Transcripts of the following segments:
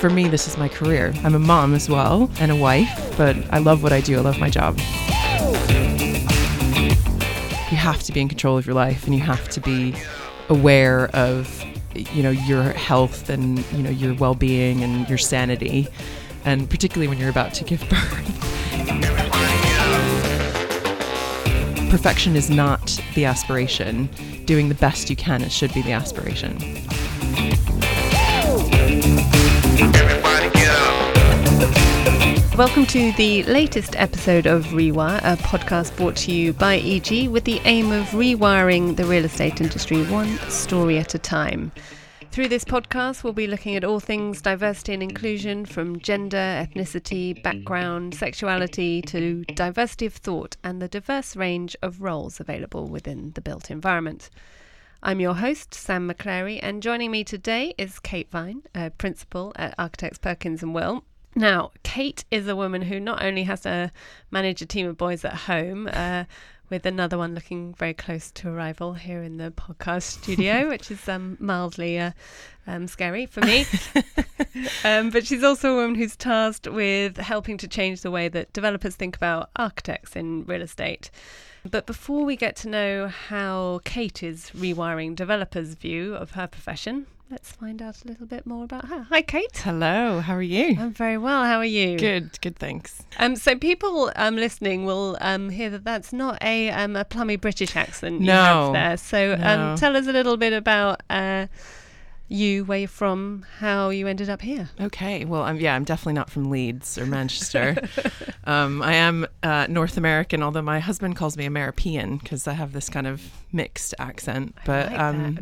For me, this is my career. I'm a mom as well and a wife, but I love what I do. I love my job. You have to be in control of your life and you have to be aware of you know your health and you know your well-being and your sanity and particularly when you're about to give birth. Perfection is not the aspiration. Doing the best you can it should be the aspiration. Welcome to the latest episode of Rewire, a podcast brought to you by EG with the aim of rewiring the real estate industry one story at a time. Through this podcast, we'll be looking at all things diversity and inclusion from gender, ethnicity, background, sexuality to diversity of thought and the diverse range of roles available within the built environment. I'm your host, Sam McClary, and joining me today is Kate Vine, a principal at Architects Perkins and Will. Now, Kate is a woman who not only has to manage a team of boys at home, uh, with another one looking very close to arrival here in the podcast studio, which is um, mildly uh, um, scary for me. um, but she's also a woman who's tasked with helping to change the way that developers think about architects in real estate. But before we get to know how Kate is rewiring developers' view of her profession, let's find out a little bit more about her. Hi, Kate. Hello, how are you? I'm very well. How are you? Good, good, thanks. Um, so people um listening will um hear that that's not a um a plummy British accent you No, have there. So no. um, tell us a little bit about uh you, where you're from, how you ended up here. Okay, well, I'm, yeah, I'm definitely not from Leeds or Manchester. um, I am uh, North American, although my husband calls me American because I have this kind of mixed accent. But I like um.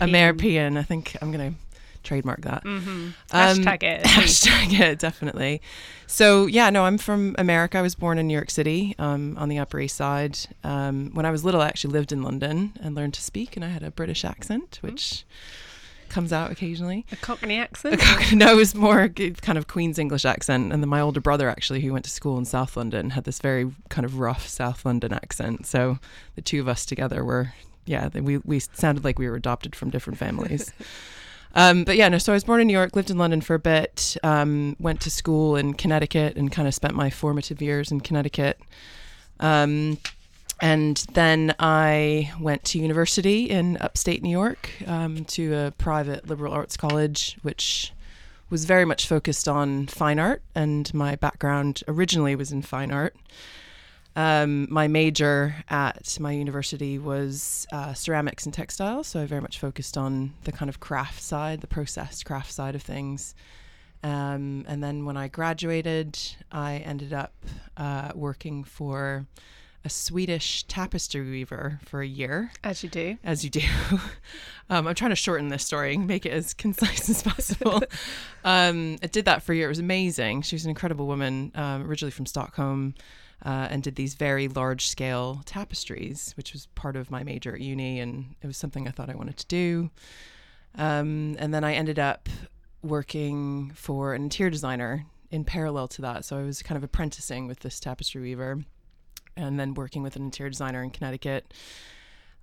American, I think I'm going to trademark that. Mm-hmm. Um, Hashtag it. Hashtag it, definitely. So, yeah, no, I'm from America. I was born in New York City um, on the Upper East Side. Um, when I was little, I actually lived in London and learned to speak, and I had a British accent, which comes out occasionally. A Cockney accent. no, it was more kind of Queen's English accent. And then my older brother, actually, who went to school in South London, had this very kind of rough South London accent. So the two of us together were, yeah, we, we sounded like we were adopted from different families. Um, but yeah, no, so I was born in New York, lived in London for a bit, um, went to school in Connecticut and kind of spent my formative years in Connecticut. Um, and then I went to university in upstate New York um, to a private liberal arts college, which was very much focused on fine art. And my background originally was in fine art. Um, my major at my university was uh, ceramics and textiles, so I very much focused on the kind of craft side, the processed craft side of things. Um, and then when I graduated, I ended up uh, working for a Swedish tapestry weaver for a year, As you do. as you do. um, I'm trying to shorten this story and make it as concise as possible. um, I did that for a year. It was amazing. She was an incredible woman, um, originally from Stockholm, uh, and did these very large scale tapestries, which was part of my major at uni, and it was something I thought I wanted to do. Um, and then I ended up working for an interior designer in parallel to that. So I was kind of apprenticing with this tapestry weaver and then working with an interior designer in Connecticut.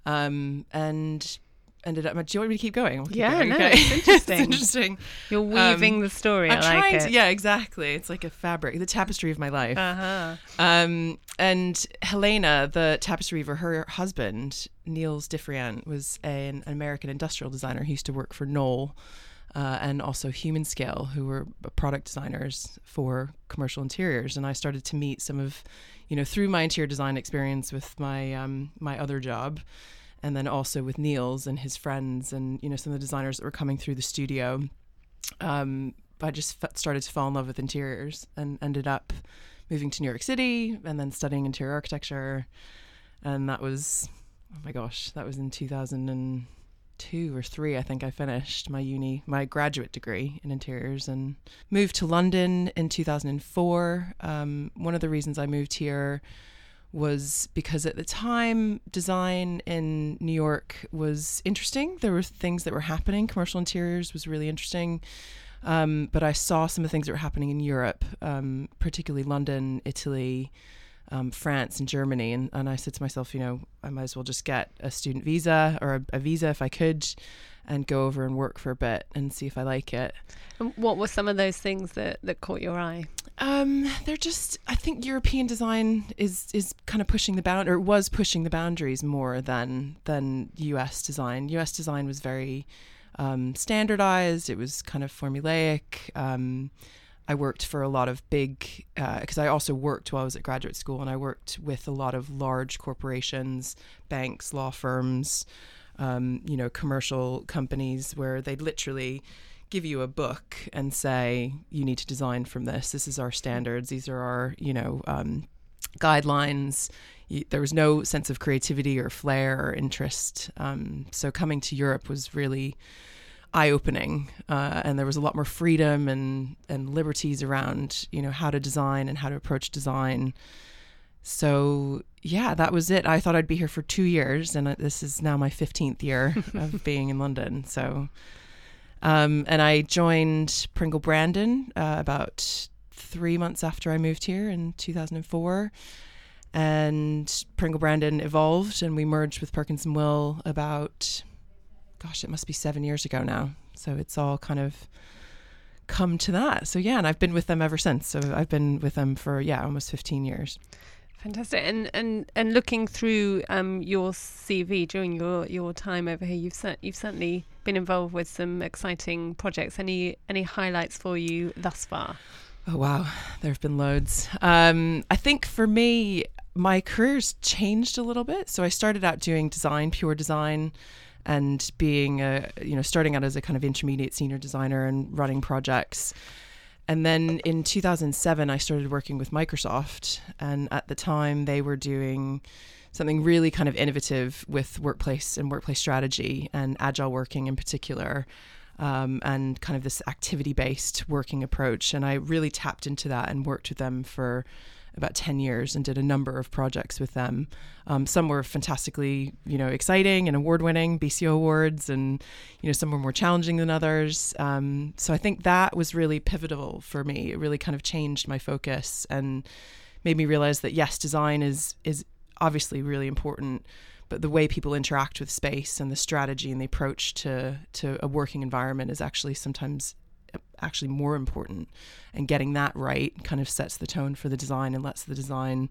Um, and ended up. Do you want me to keep going? We'll keep Yeah, going, no, okay. it's interesting. interesting. You're weaving Um, the story. I'm I like trying it. to. Yeah, exactly. It's like a fabric, the tapestry of my life. Uh-huh. Um, and Helena, the tapestry weaver, her husband, Niels Diffrient, was an, an American industrial designer. He used to work for Knoll uh, and also Humanscale, who were product designers for commercial interiors. And I started to meet some of, you know, through my interior design experience with my um, my other job, and then also with Niels and his friends, and you know, some of the designers that were coming through the studio. Um, I just f- started to fall in love with interiors and ended up moving to New York City and then studying interior architecture. And that was, oh my gosh, that was in 2002 or three, I think I finished my uni, my graduate degree in interiors and moved to London in 2004. Um, one of the reasons I moved here was because at the time design in New York was interesting. There were things that were happening. Commercial interiors was really interesting. Um, but I saw some of the things that were happening in Europe, um, particularly London, Italy, um, France and Germany. And, and I said to myself, you know, I might as well just get a student visa or a, a visa if I could and go over and work for a bit and see if I like it. And what were some of those things that, that caught your eye? Um, they're just. I think European design is is kind of pushing the bound or was pushing the boundaries more than than U.S. design. U.S. design was very um, standardized. It was kind of formulaic. Um, I worked for a lot of big because uh, I also worked while I was at graduate school, and I worked with a lot of large corporations, banks, law firms, um, you know, commercial companies where they'd literally give you a book and say you need to design from this. This is our standards. These are our you know um, guidelines. There was no sense of creativity or flair or interest. Um, so coming to Europe was really eye opening, uh, and there was a lot more freedom and and liberties around you know how to design and how to approach design. So yeah, that was it. I thought I'd be here for two years, and this is now my fifteenth year of being in London. So, um, and I joined Pringle Brandon uh, about three months after I moved here in 2004 and Pringle Brandon evolved and we merged with Perkins and Will about gosh, it must be seven years ago now. So it's all kind of come to that. So yeah, and I've been with them ever since. So I've been with them for yeah, almost 15 years. Fantastic. And and and looking through um, your CV during your, your time over here, you've you've certainly been involved with some exciting projects. Any any highlights for you thus far? Oh wow, there have been loads. Um, I think for me, my career's changed a little bit. So I started out doing design, pure design and being a you know starting out as a kind of intermediate senior designer and running projects. And then in 2007 i started working with microsoft and at the time they were doing something really kind of innovative with workplace and workplace strategy and agile working in particular um, and kind of this activity based working approach. And i really tapped into that and worked with them for about 10 years and did a number of projects with them. Um, some were fantastically, you know, exciting and award-winning BCO awards, and you know, some were more challenging than others. Um, so I think that was really pivotal for me. It really kind of changed my focus and made me realize that yes, design is is obviously really important, but the way people interact with space and the strategy and the approach to to a working environment is actually sometimes actually more important. And getting that right kind of sets the tone for the design and lets the design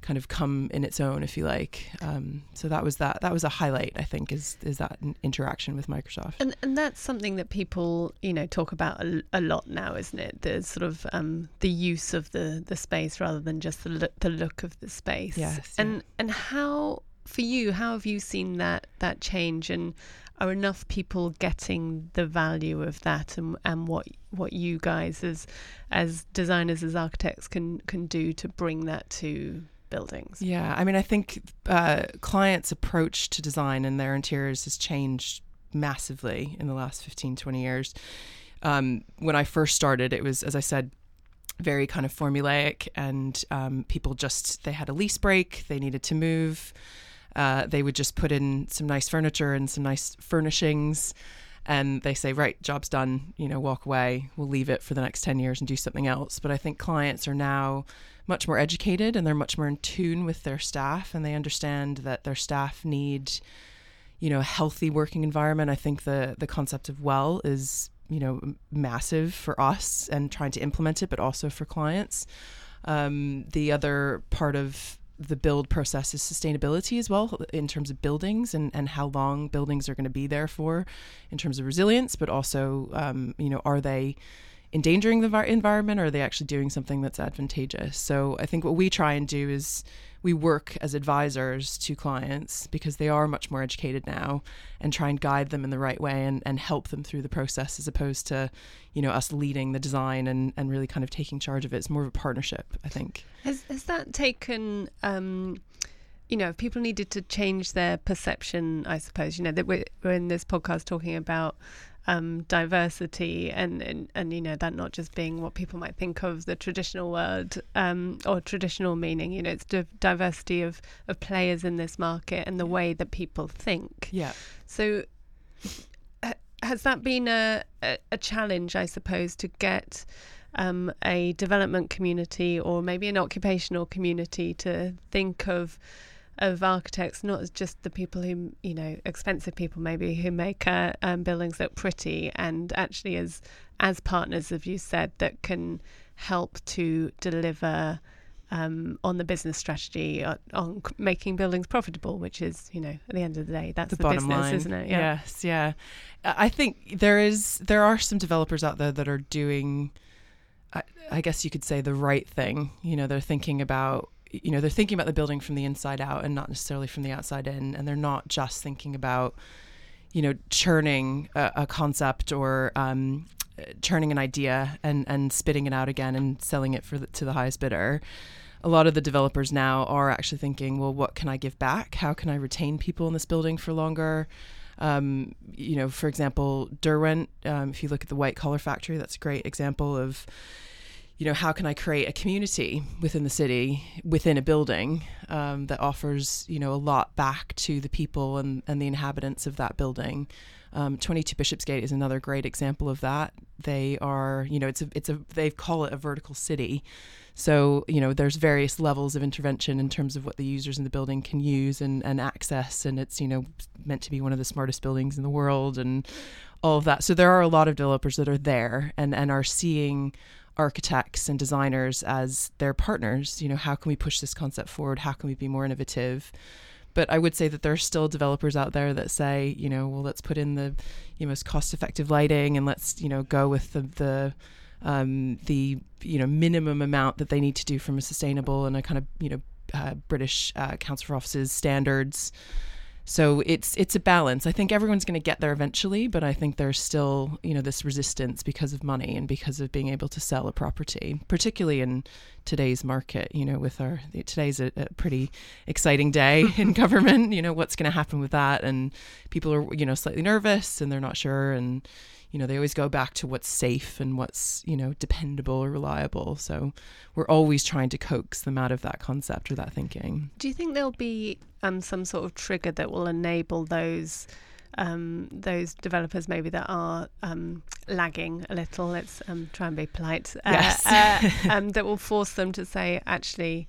kind of come in its own, if you like. Um, so that was that. That was a highlight, I think, is is that interaction with Microsoft. And and that's something that people, you know, talk about a, a lot now, isn't it? The sort of um, the use of the the space rather than just the look, the look of the space. Yes. And yeah. and how for you, how have you seen that that change? And are enough people getting the value of that and, and what what you guys as as designers as architects can can do to bring that to buildings? Yeah i mean i think uh, clients approach to design and their interiors has changed massively in the last 15 20 years. Um, when i first started it was as i said very kind of formulaic and um, people just they had a lease break they needed to move uh, they would just put in some nice furniture and some nice furnishings. And they say right job's done you know walk away. We'll leave it for the next 10 years and do something else. But i think clients are now much more educated and they're much more in tune with their staff and they understand that their staff need you know a healthy working environment. I think the the concept of well is you know massive for us and trying to implement it but also for clients. Um, the other part of the build process is sustainability as well in terms of buildings and, and how long buildings are going to be there for in terms of resilience, but also, um, you know, are they endangering the environment or are they actually doing something that's advantageous? So I think what we try and do is we work as advisors to clients because they are much more educated now and try and guide them in the right way and, and help them through the process as opposed to, you know, us leading the design and, and really kind of taking charge of it. It's more of a partnership, I think. Has, has that taken, um, you know, if people needed to change their perception, I suppose, you know, that we're, we're in this podcast talking about um, diversity and, and, and you know that not just being what people might think of the traditional word um, or traditional meaning you know it's diversity of, of players in this market and the way that people think. Yeah. So has that been a, a, a challenge I suppose to get um, a development community or maybe an occupational community to think of of architects, not just the people who, you know, expensive people maybe who make uh, um, buildings look pretty, and actually as as partners, as you said, that can help to deliver um, on the business strategy on, uh, on, making buildings profitable, which is, you know, at the end of the day, that's the, the bottom business, line. isn't it? Yeah. Yes, yeah. I think there is there are some developers out there that are doing. I, I guess you could say the right thing. You know, they're thinking about you know they're thinking about the building from the inside out and not necessarily from the outside in and they're not just thinking about you know churning a, a concept or um, churning an idea and and spitting it out again and selling it for the, to the highest bidder. A lot of the developers now are actually thinking well what can i give back? How can i retain people in this building for longer? Um, you know for example derwent um, if you look at the white collar factory that's a great example of you know, how can I create a community within the city, within a building um, that offers, you know, a lot back to the people and, and the inhabitants of that building. Um, 22 Bishopsgate is another great example of that. They are, you know, it's a, it's a, they call it a vertical city. So, you know, there's various levels of intervention in terms of what the users in the building can use and, and access. And it's, you know, meant to be one of the smartest buildings in the world and all of that. So there are a lot of developers that are there and, and are seeing architects and designers as their partners. You know, how can we push this concept forward? How can we be more innovative? But I would say that there are still developers out there that say, you know, well, let's put in the you know, most cost-effective lighting and let's you know go with the the um, the you know minimum amount that they need to do from a sustainable and a kind of you know uh, British uh, Council for Offices standards. So it's it's a balance. I think everyone's going to get there eventually, but I think there's still you know this resistance because of money and because of being able to sell a property, particularly in today's market. You know, with our today's a, a pretty exciting day in government. You know, what's going to happen with that, and people are you know slightly nervous and they're not sure and you know, they always go back to what's safe and what's, you know, dependable or reliable. So we're always trying to coax them out of that concept or that thinking. Do you think there'll be um, some sort of trigger that will enable those? Um, those developers maybe that are um, lagging a little, let's um, try and be polite, uh, yes. uh, um, that will force them to say, actually,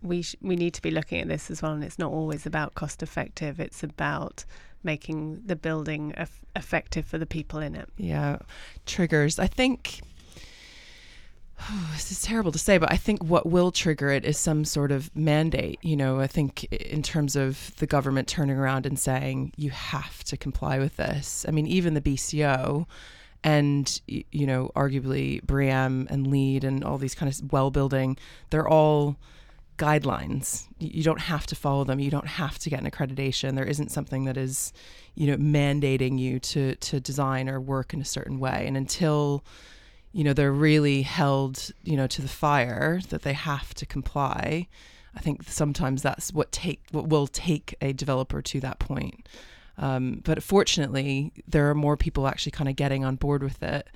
we sh- we need to be looking at this as well, and it's not always about cost effective. It's about making the building effective for the people in it. Yeah, triggers. I think oh, this is terrible to say, but I think what will trigger it is some sort of mandate. You know, I think in terms of the government turning around and saying you have to comply with this. I mean, even the BCO and you know, arguably BREEAM and LEED and all these kind of well building, they're all guidelines. You don't have to follow them. You don't have to get an accreditation. There isn't something that is, you know, mandating you to to design or work in a certain way. And until, you know, they're really held, you know, to the fire that they have to comply, I think sometimes that's what take what will take a developer to that point. Um, but fortunately, there are more people actually kind of getting on board with it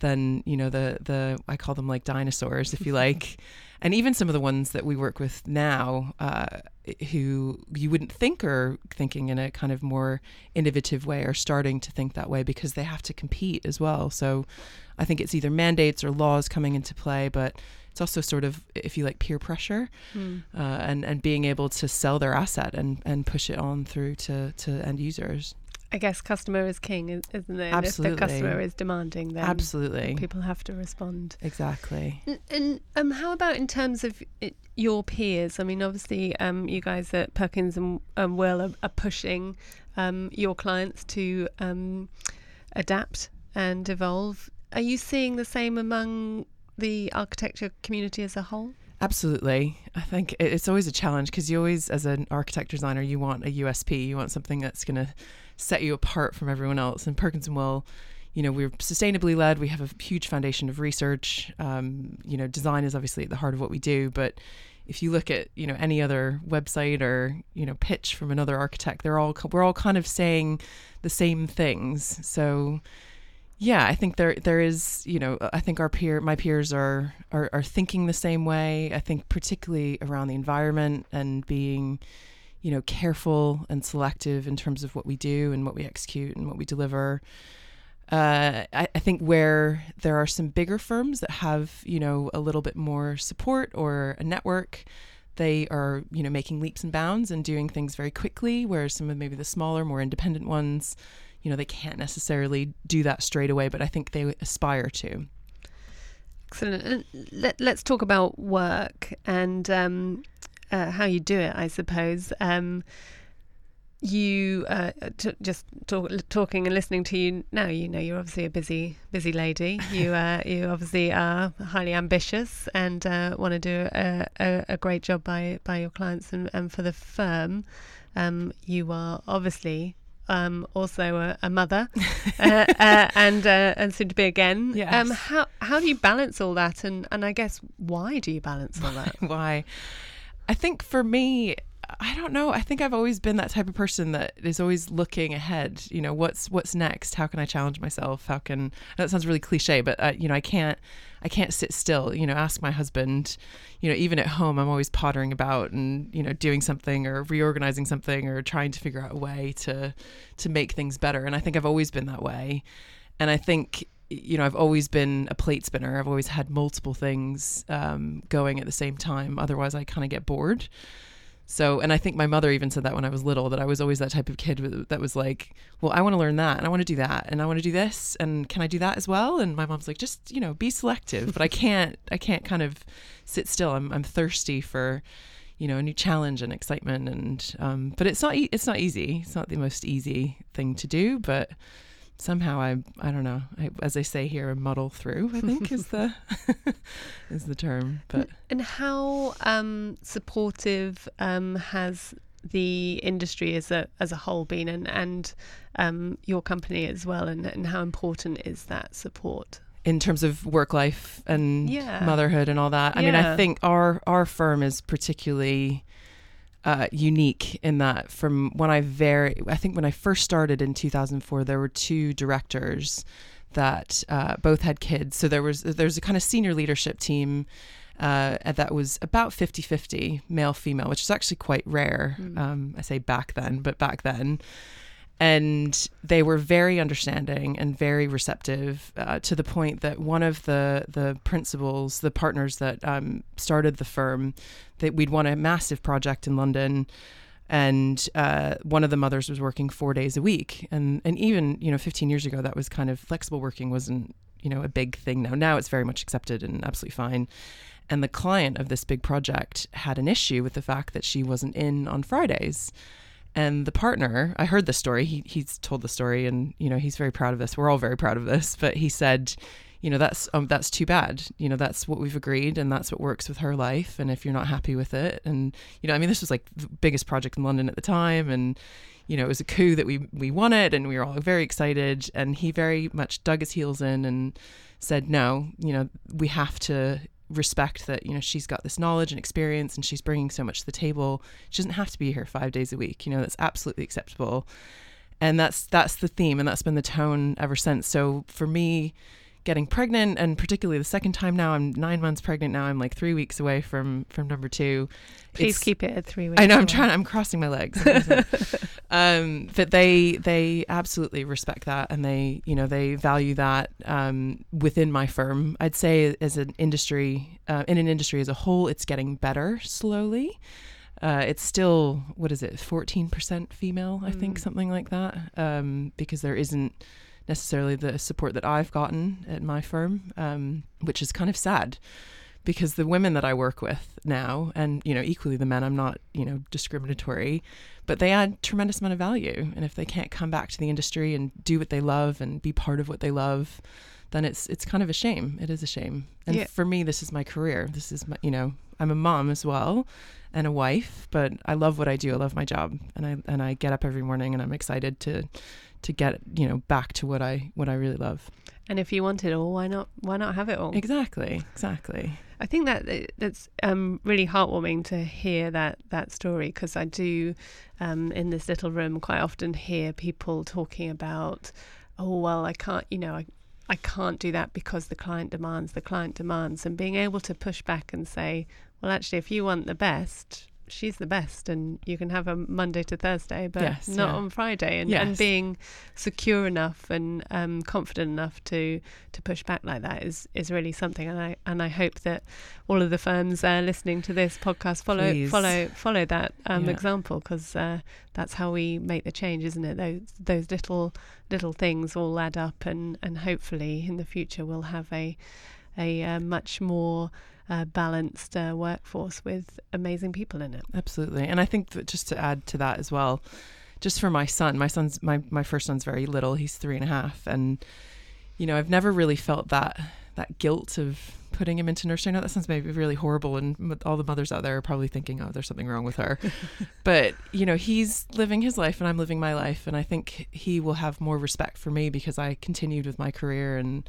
than you know the the I call them like dinosaurs, if you like. And even some of the ones that we work with now uh, who you wouldn't think are thinking in a kind of more innovative way are starting to think that way because they have to compete as well. So i think it's either mandates or laws coming into play but it's also sort of if you like peer pressure mm. uh, and and being able to sell their asset and and push it on through to to end users I guess customer is king, isn't it? Absolutely. if the customer is demanding, then absolutely people have to respond. Exactly. And, and um, how about in terms of it, your peers? I mean, obviously, um, you guys at Perkins and um, Will are, are pushing um, your clients to um, adapt and evolve. Are you seeing the same among the architecture community as a whole? Absolutely. I think it's always a challenge because you always, as an architect designer, you want a USP. You want something that's going to set you apart from everyone else. And Perkins and Will, you know, we're sustainably led. We have a huge foundation of research. Um, you know, design is obviously at the heart of what we do, but if you look at you know any other website or you know pitch from another architect, they're all we're all kind of saying the same things. So yeah, I think there there is you know I think our peer my peers are, are are thinking the same way. I think particularly around the environment and being you know, careful and selective in terms of what we do and what we execute and what we deliver. Uh, I, I think where there are some bigger firms that have, you know, a little bit more support or a network, they are, you know, making leaps and bounds and doing things very quickly. Whereas some of maybe the smaller, more independent ones, you know, they can't necessarily do that straight away. But I think they aspire to. Excellent. Let, us talk about work and um, uh, how you do it, I suppose. Um, you uh, t- just talk, talking and listening to you now, you know you're obviously a busy, busy lady. You uh, you obviously are highly ambitious and uh, want to do a, a, a, great job by by your clients and, and for the firm. Um, you are obviously um, also a, a mother uh, uh, and uh, and soon to be again. Yes. Um, how how do you balance all that and and I guess why do you balance all that? why? I think for me, I don't know. I think I've always been that type of person that is always looking ahead. You know, what's what's next? How can I challenge myself? How can that sounds really cliche, but uh, you know, I can't I can't sit still. You know, ask my husband. You know, even at home, I'm always pottering about and you know doing something or reorganizing something or trying to figure out a way to to make things better. And I think I've always been that way. And I think you know, I've always been a plate spinner. I've always had multiple things um, going at the same time. Otherwise, I kind of get bored. So, and I think my mother even said that when I was little, that I was always that type of kid that was like, well, I want to learn that and I want to do that and I want to do this and can I do that as well? And my mom's like, just, you know, be selective. but I can't, I can't kind of sit still. I'm, I'm thirsty for, you know, a new challenge and excitement. And, um, but it's not, it's not easy. It's not the most easy thing to do, but somehow I I don't know I, as I say here muddle through I think is the is the term but and how um, supportive um, has the industry as a as a whole been and and um, your company as well and, and how important is that support in terms of work life and yeah. motherhood and all that I mean I think our our firm is particularly uh, unique in that from when I very I think when I first started in 2004 there were two directors that uh, both had kids. So there was there's a kind of senior leadership team uh, that was about 50-50 male female which is actually quite rare. Mm. um, I say back then but back then and they were very understanding and very receptive uh, to the point that one of the the principals, the partners that um, started the firm, that we'd won a massive project in London. And uh, one of the mothers was working four days a week, and and even you know 15 years ago that was kind of flexible working wasn't you know a big thing now. Now it's very much accepted and absolutely fine. And the client of this big project had an issue with the fact that she wasn't in on Fridays. And the partner, I heard the story. He he's told the story, and you know he's very proud of this. We're all very proud of this. But he said, you know that's um, that's too bad. You know that's what we've agreed, and that's what works with her life. And if you're not happy with it, and you know, I mean, this was like the biggest project in London at the time, and you know, it was a coup that we we won it, and we were all very excited. And he very much dug his heels in and said, no, you know, we have to respect that you know she's got this knowledge and experience and she's bringing so much to the table. She doesn't have to be here five days a week you know that's absolutely acceptable. And that's that's the theme and that's been the tone ever since. So for me getting pregnant and particularly the second time now i'm nine months pregnant now. I'm like three weeks away from from number two. Please it's, keep it at three weeks i know i'm trying i'm crossing my legs. Um, but they they absolutely respect that and they you know they value that um, within my firm. I'd say as an industry uh, in an industry as a whole it's getting better slowly. Uh, it's still what is it 14% female i mm. think something like that um, because there isn't necessarily the support that I've gotten at my firm, um, which is kind of sad because the women that I work with now, and you know, equally the men, I'm not you know discriminatory, but they add tremendous amount of value. And if they can't come back to the industry and do what they love and be part of what they love, then it's it's kind of a shame. It is a shame. And yeah. for me, this is my career. This is my you know, I'm a mom as well and a wife, but I love what I do. I love my job, and I and I get up every morning and I'm excited to to get you know back to what I what I really love. And if you want it all, why not why not have it all? Exactly, exactly. I think that uh, that's um, really heartwarming to hear that that story because I do um, in this little room quite often hear people talking about, oh well, I can't, you know, I I can't do that because the client demands, the client demands, and being able to push back and say, well, actually, if you want the best, she's the best and you can have her Monday to Thursday, but Yes, not yeah. on Friday. And, and being secure enough and um, confident enough to to push back like that is is really something. And I and I hope that all of the firms uh, listening to this podcast follow Please. follow follow that um, Yeah. example because uh, that's how we make the change, isn't it? Those those little little things all add up, and and hopefully in the future we'll have a a uh, much more uh, balanced uh, workforce with amazing people in it. Absolutely. And I think that just to add to that as well, just for my son, my son's my, my first son's very little. He's three and a half. And, you know, I've never really felt that that guilt of putting him into nursery. I know that sounds maybe really horrible and all the mothers out there are probably thinking, oh, there's something wrong with her. but, you know, he's living his life and I'm living my life. And I think he will have more respect for me because I continued with my career and,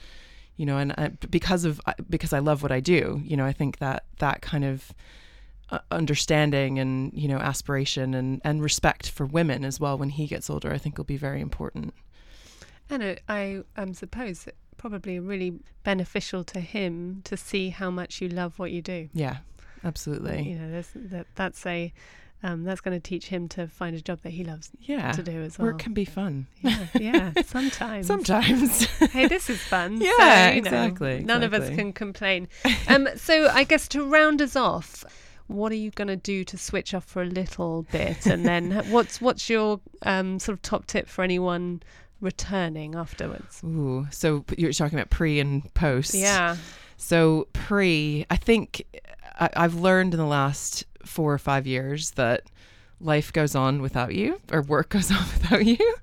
you know, and I, because of because I love what I do, you know, I think that that kind of uh, understanding and you know aspiration and and respect for women as well when he gets older, I think will be very important. And it, I um, suppose it probably really beneficial to him to see how much you love what you do. Yeah, absolutely. You know, there's, that that's a um, that's going to teach him to find a job that he loves Yeah, to do as well. work can be fun. yeah, yeah, sometimes. Sometimes. hey, this is fun. Yeah, so, you know, exactly, None of us can complain. Um, so I guess to round us off, what are you going to do to switch off for a little bit, and then what's what's your um, sort of top tip for anyone returning afterwards? Ooh, so you're talking about pre and post. Yeah, So pre, I think I, I've learned in the last four or five years that life goes on without you, or work goes on without you.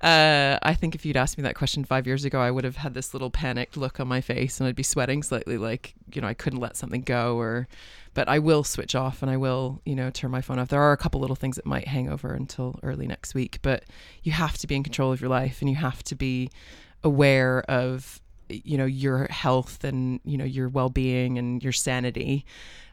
Uh, I think if you'd asked me that question five years ago, I would have had this little panicked look on my face, and I'd be sweating slightly, like you know I couldn't let something go, or. But I will switch off, and I will, you know, turn my phone off. There are a couple little things that might hang over until early next week, but you have to be in control of your life, and you have to be aware of you know your health and you know your well-being and your sanity.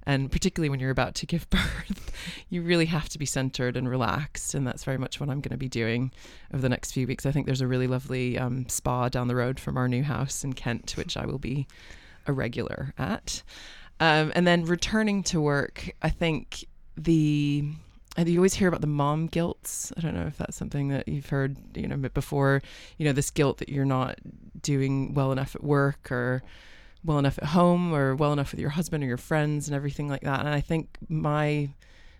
And particularly when you're about to give birth you really have to be centered and relaxed. And that's very much what i'm going to be doing over the next few weeks. I think there's a really lovely um, spa down the road from our new house in kent which i will be a regular at. Um, and then returning to work i think the Uh, you always hear about the mom guilt. I don't know if that's something that you've heard, you know, before. You know, this guilt that you're not doing well enough at work or well enough at home or well enough with your husband or your friends and everything like that. And I think my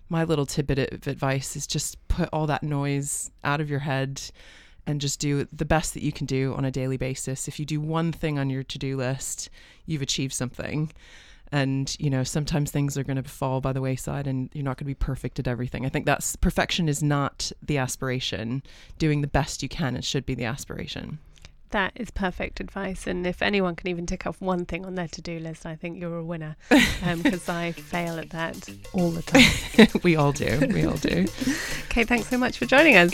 my little tidbit of advice is just put all that noise out of your head and just do the best that you can do on a daily basis. If you do one thing on your to-do list, you've achieved something and you know sometimes things are going to fall by the wayside and you're not going to be perfect at everything i think that's perfection is not the aspiration doing the best you can it should be the aspiration that is perfect advice. And if anyone can even tick off one thing on their to-do list, I think you're a winner. Um, because I fail at that all the time. we all do we all do Okay, thanks so much for joining us.